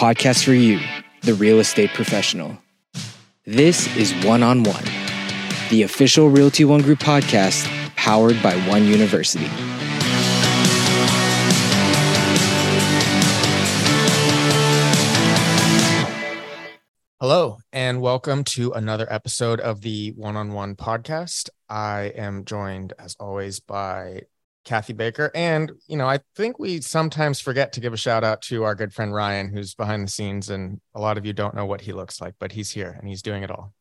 podcast for you, the real estate professional. This is One on One, the official Realty One Group podcast powered by One University. Hello, and welcome to another episode of the One on One podcast. I am joined, as always, by Kathy Baker. And, you know, I think we sometimes forget to give a shout out to our good friend Ryan, who's behind the scenes. And a lot of you don't know what he looks like, but he's here and he's doing it all.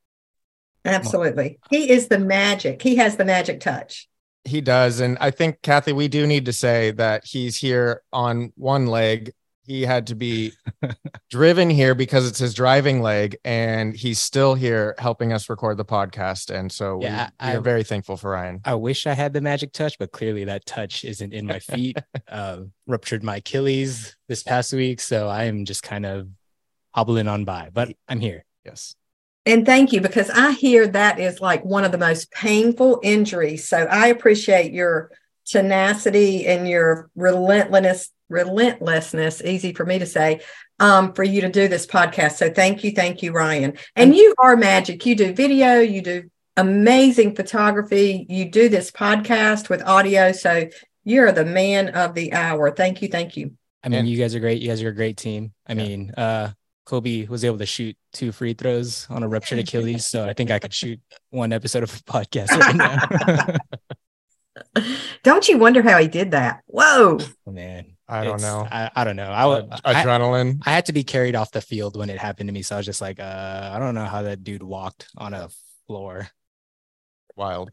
Absolutely. He is the magic. He has the magic touch. He does. And I think, Kathy, we do need to say that he's here on one leg he had to be driven here because it's his driving leg and he's still here helping us record the podcast and so yeah, we, we are very thankful for ryan. I wish i had the magic touch but clearly that touch isn't in my feet. Uh, ruptured my achilles this past week so i am just kind of hobbling on by but i'm here. Yes. And thank you because i hear that is like one of the most painful injuries so i appreciate your tenacity and your relentlessness relentlessness, easy for me to say, um, for you to do this podcast. So thank you, thank you, Ryan. And you are magic. You do video, you do amazing photography, you do this podcast with audio. So you're the man of the hour. Thank you, thank you. I mean, you guys are great. You guys are a great team. I mean, uh, Kobe was able to shoot two free throws on a ruptured Achilles. So I think I could shoot one episode of a podcast right now. Don't you wonder how he did that? Whoa. Oh, man. I don't know. I, I don't know. I would adrenaline. I, I, had to be carried off the field when it happened to me, so I was just like, uh, I don't know how that dude walked on a floor. Wild.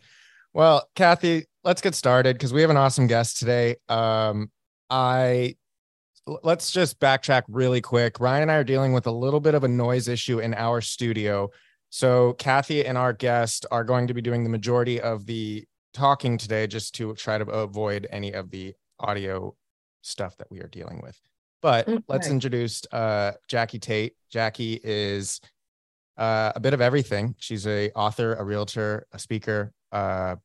Well, Kathy, let's get started because we have an awesome guest today. Um, I let's just backtrack really quick. Ryan and I are dealing with a little bit of a noise issue in our studio. So Kathy and our guest are going to be doing the majority of the talking today just to try to avoid any of the audio stuff that we are dealing with. But okay. let's introduce uh, Jacki Tait. Jacki is uh, a bit of everything. She's a author, a realtor, a speaker, uh,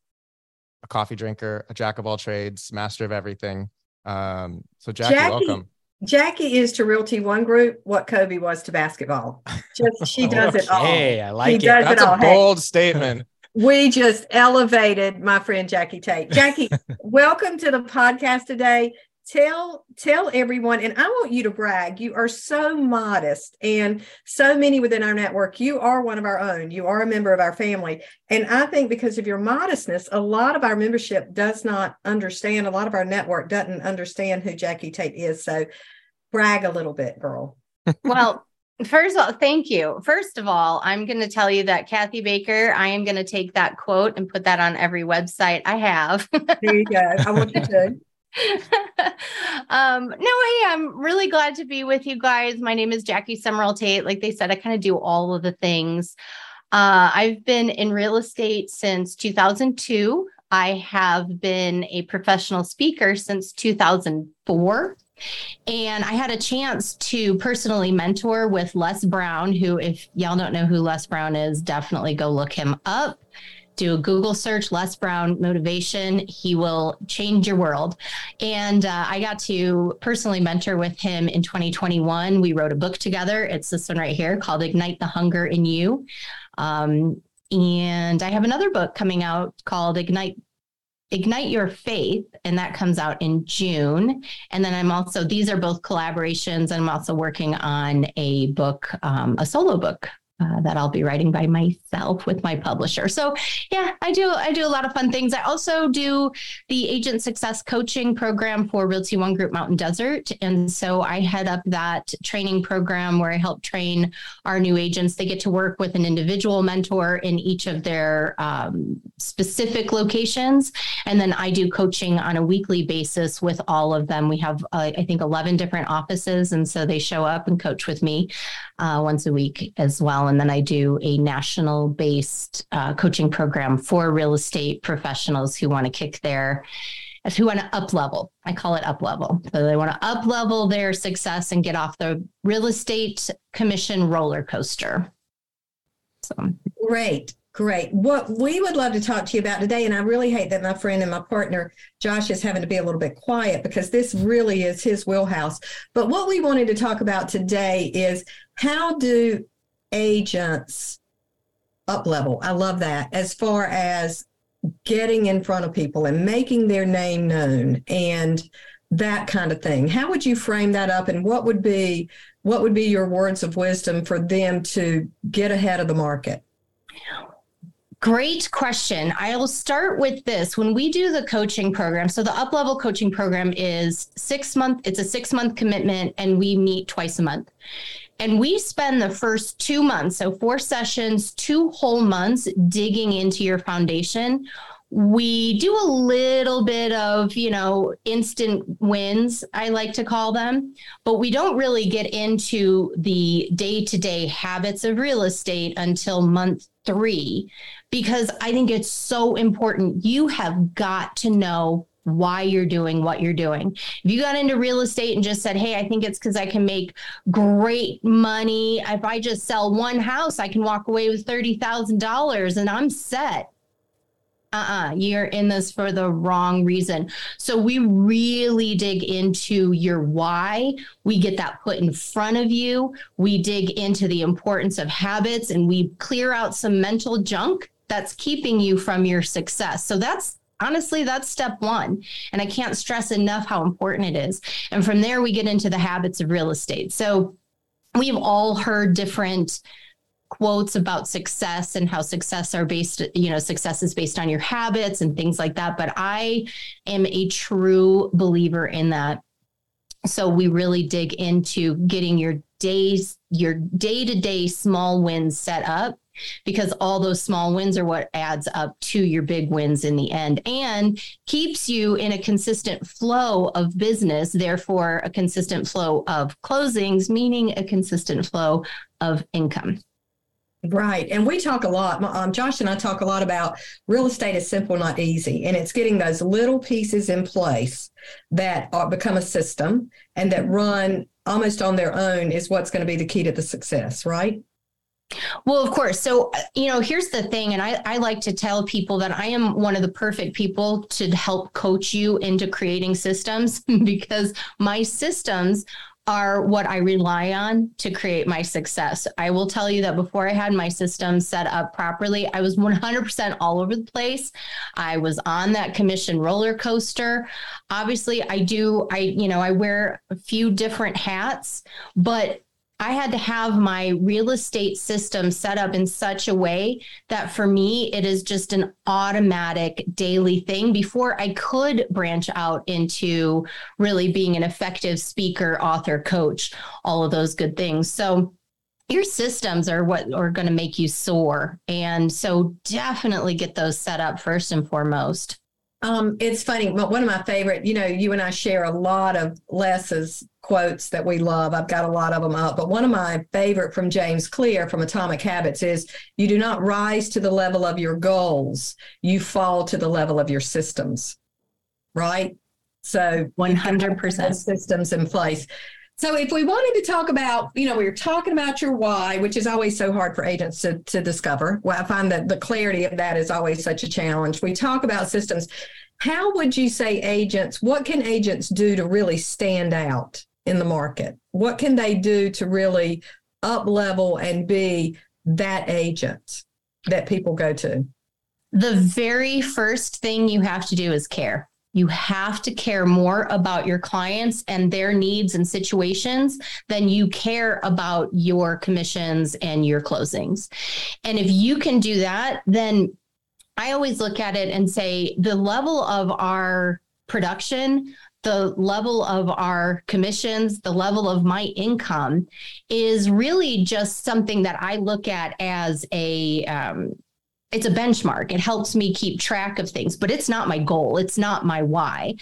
a coffee drinker, a jack of all trades, master of everything. Um, so Jacki, Jacki, welcome. Jacki is to Realty One Group what Kobe was to basketball. Just she does it all. Hey, I like she it. That's it a bold hey. statement. We just elevated my friend Jacki Tait. Jacki, welcome to the podcast today. Tell tell everyone and i want you to brag. You are so modest and so many within our network you are one of our own. You are a member of our family. And i think because of your modestness a lot of our membership does not understand a lot of our network doesn't understand who jacki tait is. So brag a little bit girl. Well First of all, thank you. First of all, I'm going to tell you that Kathy Baker, I am going to take that quote and put that on every website I have. there you go. I want you to. um, no, hey, I'm really glad to be with you guys. My name is Jacki Summerall Tait. Like they said, I kind of do all of the things. Uh, I've been in real estate since 2002. I have been a professional speaker since 2004. And I had a chance to personally mentor with Les Brown, who, if y'all don't know who Les Brown is, definitely go look him up do a Google search, Les Brown motivation. He will change your world. And uh, I got to personally mentor with him in 2021. We wrote a book together. It's this one right here called Ignite the Hunger in You. Um, and I have another book coming out called Ignite Ignite Your Faith, and that comes out in June. And then I'm also, these are both collaborations. And I'm also working on a book, um, a solo book uh, that I'll be writing by myself with my publisher. So yeah, I do I do a lot of fun things. I also do the agent success coaching program for Realty One Group Mountain Desert, and so I head up that training program where I help train our new agents. They get to work with an individual mentor in each of their um, specific locations, and then I do coaching on a weekly basis with all of them. We have uh, I think eleven different offices, and so they show up and coach with me uh, once a week as well and then I do a national based uh, coaching program for real estate professionals who want to kick their who want to up level. I call it up level. So they want to up level their success and get off the real estate commission roller coaster. So great. Great. What we would love to talk to you about today, and I really hate that my friend and my partner Josh is having to be a little bit quiet because this really is his wheelhouse. But what we wanted to talk about today is how do agents up level? I love that as far as getting in front of people and making their name known and that kind of thing. How would you frame that up and what would be what would be your words of wisdom for them to get ahead of the market? Great question. I'll start with this. When we do the coaching program, so the up level coaching program is six month, it's a six month commitment, and we meet twice a month. And we spend the first two months, so four sessions, two whole months digging into your foundation we do a little bit of, you know, instant wins, I like to call them, but we don't really get into the day to day habits of real estate until month three, because I think it's so important. You have got to know why you're doing what you're doing. If you got into real estate and just said, Hey, I think it's because I can make great money. If I just sell one house, I can walk away with $30,000 and I'm set. Uh-uh you're in this for the wrong reason. So we really dig into your why. We get that put in front of you. We dig into the importance of habits and we clear out some mental junk that's keeping you from your success. So that's honestly that's step one and i can't stress enough how important it is and from there we get into the habits of real estate so we've all heard different quotes about success and how success are based, you know, success is based on your habits and things like that. But I am a true believer in that. So we really dig into getting your days, your day to day small wins set up because all those small wins are what adds up to your big wins in the end and keeps you in a consistent flow of business, therefore, a consistent flow of closings, meaning a consistent flow of income. Right. And we talk a lot, um, Josh and I talk a lot about real estate is simple, not easy. And it's getting those little pieces in place that are, become a system and that run almost on their own is what's going to be the key to the success, right? Well, of course. So, uh, you know, here's the thing. And I, I like to tell people that I am one of the perfect people to help coach you into creating systems because my systems are what I rely on to create my success. I will tell you that before I had my system set up properly, I was 100% all over the place. I was on that commission roller coaster. Obviously, I do I you know, I wear a few different hats, but I had to have my real estate system set up in such a way that for me, it is just an automatic daily thing before I could branch out into really being an effective speaker, author, coach, all of those good things. So, your systems are what are going to make you soar. And so definitely get those set up first and foremost. Um, it's funny, one of my favorite, you know, you and I share a lot of Les's quotes that we love. I've got a lot of them up, but one of my favorite from James Clear from Atomic Habits is you do not rise to the level of your goals, you fall to the level of your systems. Right? So 100% systems in place. So if we wanted to talk about, you know, we were talking about your why, which is always so hard for agents to, to discover. Well, I find that the clarity of that is always such a challenge. We talk about systems. How would you say agents, what can agents do to really stand out in the market? What can they do to really up level and be that agent that people go to? The very first thing you have to do is care. You have to care more about your clients and their needs and situations than you care about your commissions and your closings. And if you can do that, then I always look at it and say the level of our production, the level of our commissions, the level of my income is really just something that I look at as a um, it's a benchmark. It helps me keep track of things, but it's not my goal. It's not my why.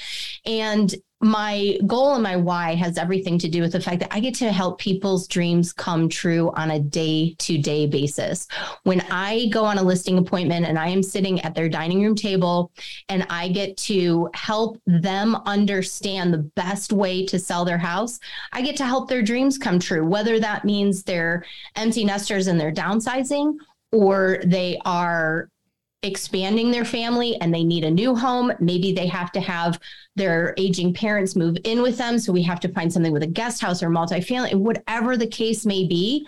And my goal and my why has everything to do with the fact that I get to help people's dreams come true on a day to day basis. When I go on a listing appointment and I am sitting at their dining room table and I get to help them understand the best way to sell their house, I get to help their dreams come true, whether that means they're empty nesters and they're downsizing or they are expanding their family and they need a new home. Maybe they have to have their aging parents move in with them. So we have to find something with a guest house or multifamily, whatever the case may be.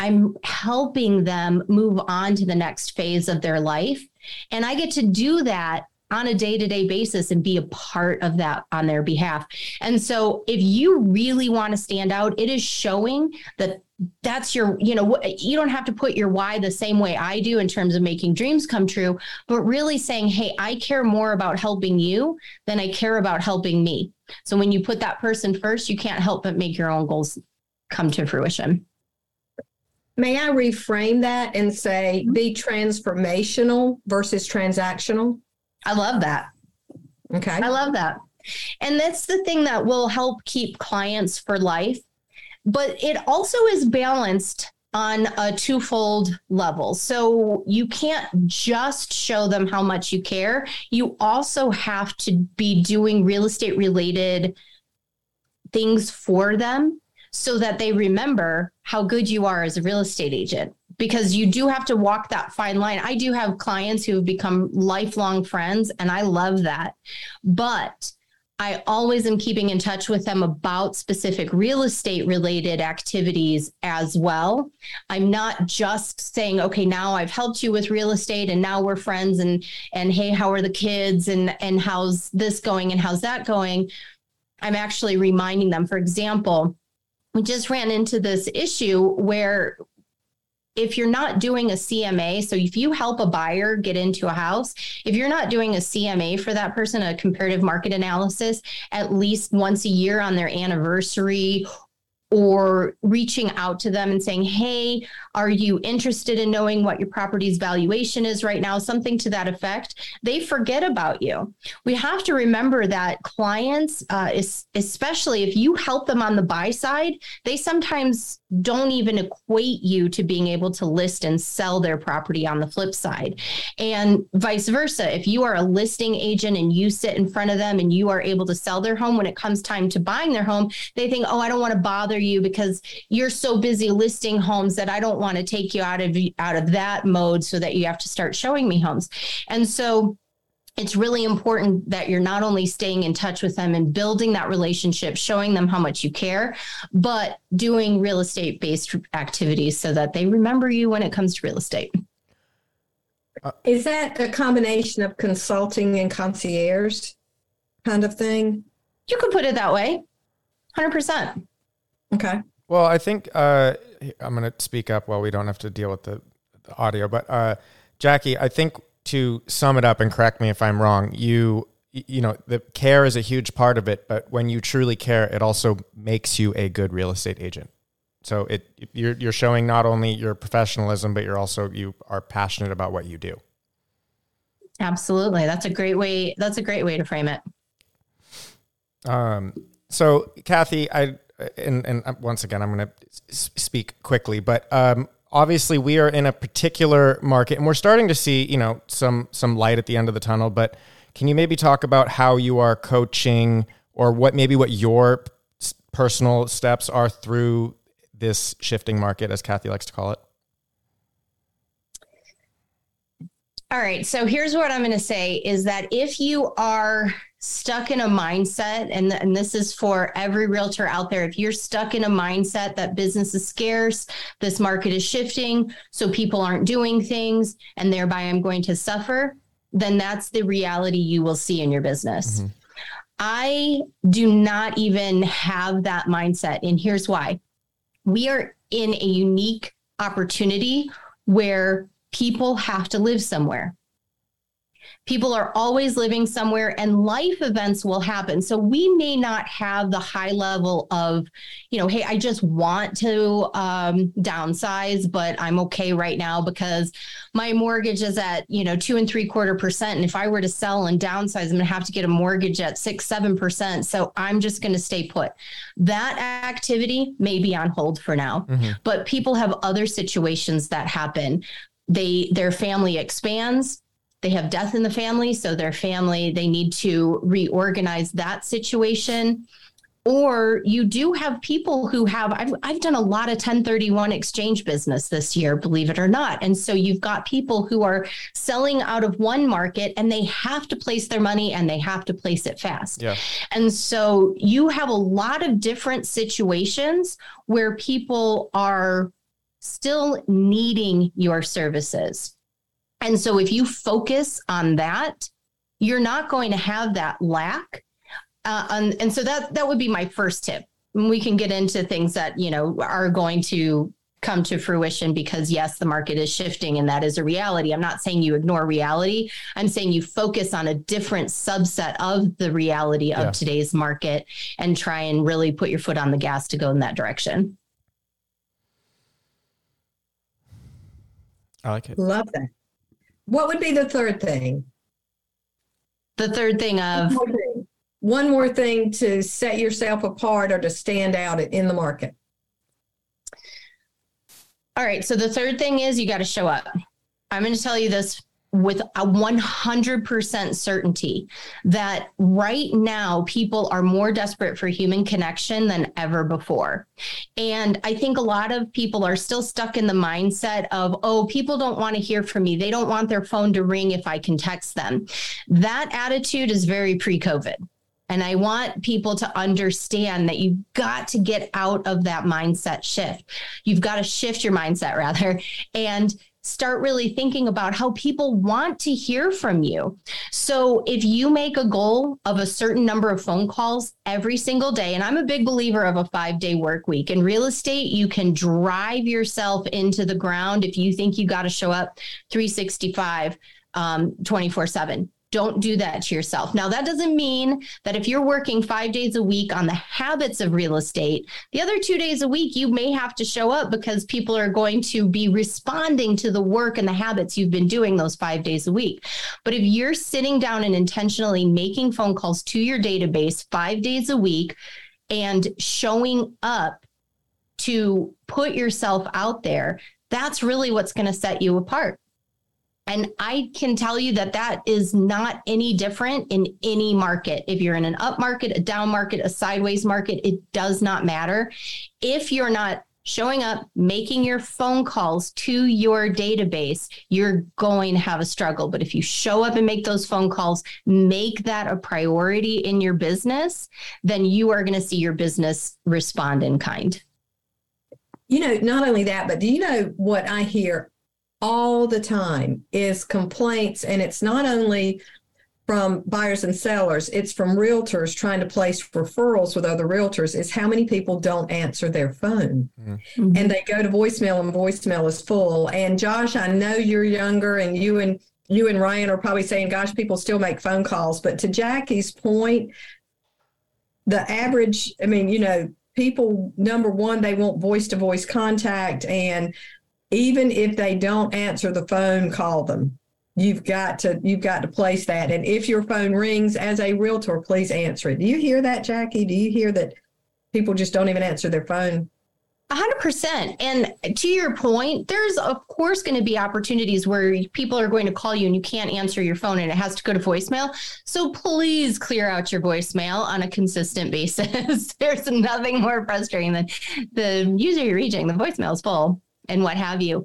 I'm helping them move on to the next phase of their life. And I get to do that on a day to day basis and be a part of that on their behalf. And so, if you really want to stand out, it is showing that that's your, you know, you don't have to put your why the same way I do in terms of making dreams come true, but really saying, hey, I care more about helping you than I care about helping me. So, when you put that person first, you can't help but make your own goals come to fruition. May I reframe that and say be transformational versus transactional? I love that. Okay. I love that. And that's the thing that will help keep clients for life. But it also is balanced on a twofold level. So you can't just show them how much you care. You also have to be doing real estate related things for them so that they remember how good you are as a real estate agent because you do have to walk that fine line. I do have clients who have become lifelong friends, and I love that. But I always am keeping in touch with them about specific real estate related activities as well. I'm not just saying, okay, now I've helped you with real estate and now we're friends and and hey, how are the kids and and how's this going and how's that going? I'm actually reminding them. For example, we just ran into this issue where if you're not doing a CMA, so if you help a buyer get into a house, if you're not doing a CMA for that person, a comparative market analysis, at least once a year on their anniversary or reaching out to them and saying, Hey, are you interested in knowing what your property's valuation is right now? Something to that effect. They forget about you. We have to remember that clients, uh, is, especially if you help them on the buy side, they sometimes don't even equate you to being able to list and sell their property on the flip side. And vice versa. If you are a listing agent and you sit in front of them and you are able to sell their home when it comes time to buying their home, they think, oh, I don't want to bother you because you're so busy listing homes that I don't want to take you out of out of that mode so that you have to start showing me homes. And so it's really important that you're not only staying in touch with them and building that relationship, showing them how much you care, but doing real estate based activities so that they remember you when it comes to real estate. Uh, Is that a combination of consulting and concierge kind of thing? You could put it that way. 100%. Okay. Well, I think uh, I'm going to speak up while we don't have to deal with the, the audio. But uh, Jacki, I think to sum it up and correct me if I'm wrong, you you know the care is a huge part of it, but when you truly care, it also makes you a good real estate agent. So it you're you're showing not only your professionalism, but you're also you are passionate about what you do. Absolutely, that's a great way. That's a great way to frame it. Um. So, Kathy, I and and uh, once again, I'm going to speak quickly, but um, obviously we are in a particular market, and we're starting to see you know some some light at the end of the tunnel. But can you maybe talk about how you are coaching, or what maybe what your personal steps are through this shifting market, as Kathy likes to call it? All right. So here's what I'm going to say is that if you are stuck in a mindset, and, and this is for every realtor out there, if you're stuck in a mindset that business is scarce, this market is shifting, so people aren't doing things, and thereby I'm going to suffer, then that's the reality you will see in your business. Mm-hmm. I do not even have that mindset. And here's why we are in a unique opportunity where people have to live somewhere. People are always living somewhere and life events will happen. So we may not have the high level of, you know, hey, I just want to um, downsize, but I'm okay right now because my mortgage is at, you know, two and three quarter percent. And if I were to sell and downsize, I'm going to have to get a mortgage at six, seven percent. So I'm just going to stay put. That activity may be on hold for now, mm-hmm. but people have other situations that happen they their family expands they have death in the family so their family they need to reorganize that situation. Or you do have people who have I've, I've done a lot of 1031 exchange business this year believe it or not. And so you've got people who are selling out of one market and they have to place their money and they have to place it fast. Yeah. and so you have a lot of different situations where people are still needing your services and so if you focus on that you're not going to have that lack uh, and, and so that that would be my first tip. And we can get into things that you know are going to come to fruition because yes, the market is shifting and that is a reality. I'm not saying you ignore reality. I'm saying you focus on a different subset of the reality of Yeah. today's market and try and really put your foot on the gas to go in that direction. I like it. Love that. What would be the third thing? The third thing of One more thing. One more thing to set yourself apart or to stand out in the market. All right. So the third thing is you got to show up. I'm going to tell you this with a 100% certainty that right now people are more desperate for human connection than ever before. And I think a lot of people are still stuck in the mindset of, oh, people don't want to hear from me. They don't want their phone to ring if I can text them. That attitude is very pre COVID. And I want people to understand that you've got to get out of that mindset shift. You've got to shift your mindset rather and start really thinking about how people want to hear from you. So if you make a goal of a certain number of phone calls every single day, and I'm a big believer of a five day work week in real estate, you can drive yourself into the ground if you think you got to show up 365 um, 24 7 don't do that to yourself. Now, that doesn't mean that if you're working five days a week on the habits of real estate, the other two days a week, you may have to show up because people are going to be responding to the work and the habits you've been doing those five days a week. But if you're sitting down and intentionally making phone calls to your database five days a week and showing up to put yourself out there, that's really what's going to set you apart. And I can tell you that that is not any different in any market. If you're in an up market, a down market, a sideways market, it does not matter. If you're not showing up, making your phone calls to your database, you're going to have a struggle. But if you show up and make those phone calls, make that a priority in your business, then you are going to see your business respond in kind. You know, not only that, but do you know what I hear all the time is complaints, and it's not only from buyers and sellers, it's from realtors trying to place referrals with other realtors, is how many people don't answer their phone. Mm-hmm. And they go to voicemail and voicemail is full. And Josh, I know you're younger and you and you and Ryan are probably saying, gosh, people still make phone calls. But to Jacki's point, the average, I mean, you know, people, number one, they want voice to voice contact. And even if they don't answer the phone, call them. You've got to you've got to place that. And if your phone rings as a realtor, please answer it. Do you hear that, Jacki? Do you hear that people just don't even answer their phone? A hundred percent. And to your point, there's of course going to be opportunities where people are going to call you and you can't answer your phone and it has to go to voicemail. So please clear out your voicemail on a consistent basis. there's nothing more frustrating than the user you're reaching, the voicemail is full and what have you.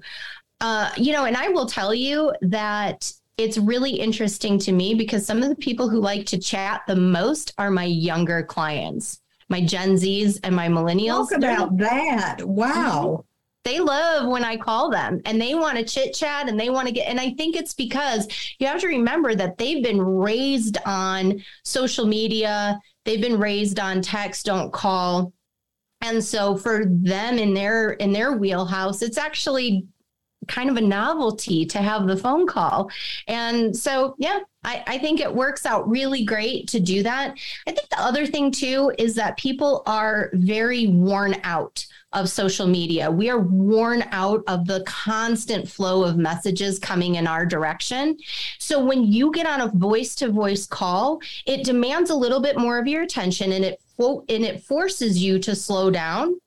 Uh, you know, and I will tell you that it's really interesting to me because some of the people who like to chat the most are my younger clients, my Gen Zs and my millennials. Talk about that. Wow. They love when I call them and they want to chit chat and they want to get. And I think it's because you have to remember that they've been raised on social media, they've been raised on text, don't call. And so for them in their in their wheelhouse, it's actually kind of a novelty to have the phone call. And so, yeah, I, I, think it works out really great to do that. I think the other thing too is that people are very worn out of social media. We are worn out of the constant flow of messages coming in our direction. So when you get on a voice to voice call, it demands a little bit more of your attention and it and it forces you to slow down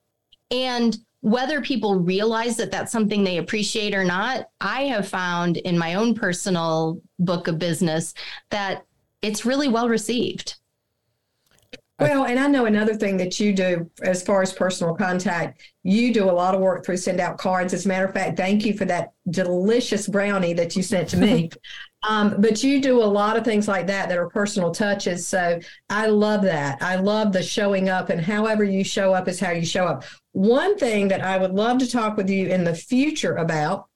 and whether people realize that that's something they appreciate or not, I have found in my own personal book of business that it's really well received. Well, and I know another thing that you do as far as personal contact, you do a lot of work through send out cards. As a matter of fact, thank you for that delicious brownie that you sent to me. um, but you do a lot of things like that that are personal touches. So I love that. I love the showing up, and however you show up is how you show up. One thing that I would love to talk with you in the future about,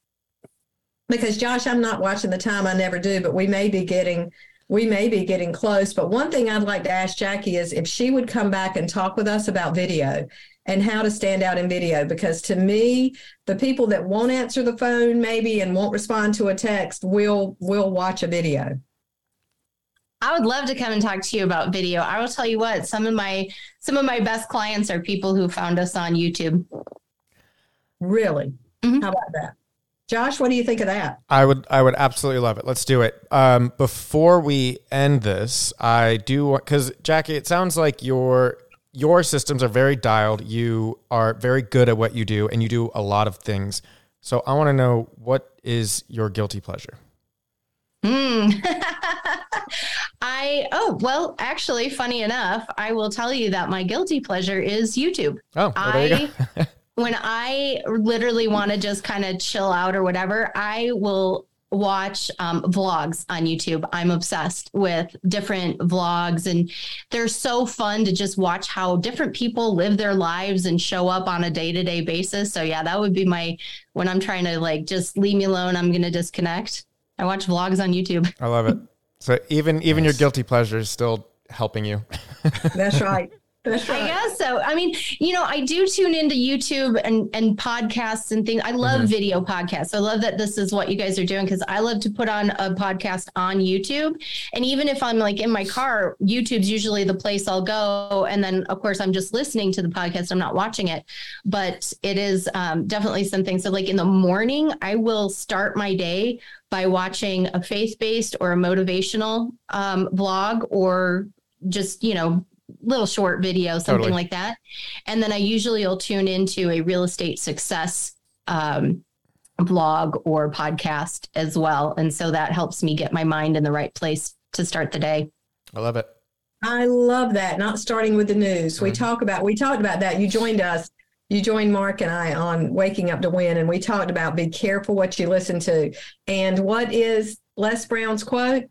because Josh, I'm not watching the time, I never do, but we may be getting we may be getting close. But one thing I'd like to ask Jacki is if she would come back and talk with us about video and how to stand out in video. Because to me, the people that won't answer the phone maybe and won't respond to a text will will watch a video. I would love to come and talk to you about video. I will tell you what, some of my some of my best clients are people who found us on YouTube. Really? Mm-hmm. How about that? Josh, what do you think of that? I would I would absolutely love it. Let's do it. Um, before we end this, I do want because Jacki, it sounds like your your systems are very dialed. You are very good at what you do, and you do a lot of things. So I want to know what is your guilty pleasure. Hmm. I oh well, actually, funny enough, I will tell you that my guilty pleasure is YouTube. Oh, well, I when I literally want to just kind of chill out or whatever, I will watch um, vlogs on YouTube. I'm obsessed with different vlogs, and they're so fun to just watch how different people live their lives and show up on a day to day basis. So, yeah, that would be my when I'm trying to like just leave me alone, I'm going to disconnect. I watch vlogs on YouTube. I love it. So, even even your guilty pleasure is still helping you. That's right. Right. I guess so. I mean, you know, I do tune into YouTube and, and podcasts and things. I love mm-hmm. video podcasts. I love that this is what you guys are doing because I love to put on a podcast on YouTube. And even if I'm like in my car, YouTube's usually the place I'll go. And then, of course, I'm just listening to the podcast. I'm not watching it, but it is um, definitely something. So, like in the morning, I will start my day by watching a faith based or a motivational um, vlog or just, you know, little short video, something totally. like that. And then I usually will tune into a real estate success um, blog or podcast as well. And so that helps me get my mind in the right place to start the day. I love it. I love that. Not starting with the news. Mm-hmm. We talk about, we talked about that. You joined us, you joined Mark and I on Waking Up to Win, and we talked about be careful what you listen to. And what is Les Brown's quote?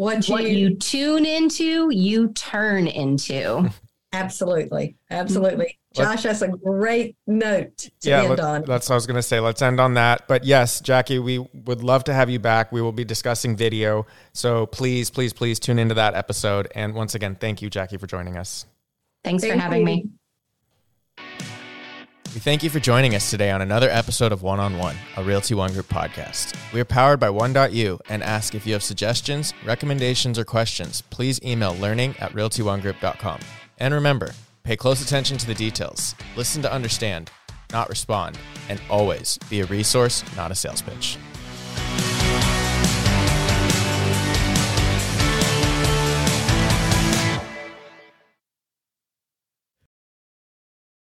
What you, what you tune into, you turn into. Absolutely. Absolutely. Mm-hmm. Josh, that's a great note to yeah, end on. That's what I was going to say. Let's end on that. But yes, Jacki, we would love to have you back. We will be discussing video. So please, please, please tune into that episode. And once again, thank you, Jacki, for joining us. Thanks thank for having you. me. We thank you for joining us today on another episode of One on One, a Realty One Group podcast. We are powered by One.u and ask if you have suggestions, recommendations, or questions, please email learning at realtyonegroup.com. And remember, pay close attention to the details, listen to understand, not respond, and always be a resource, not a sales pitch.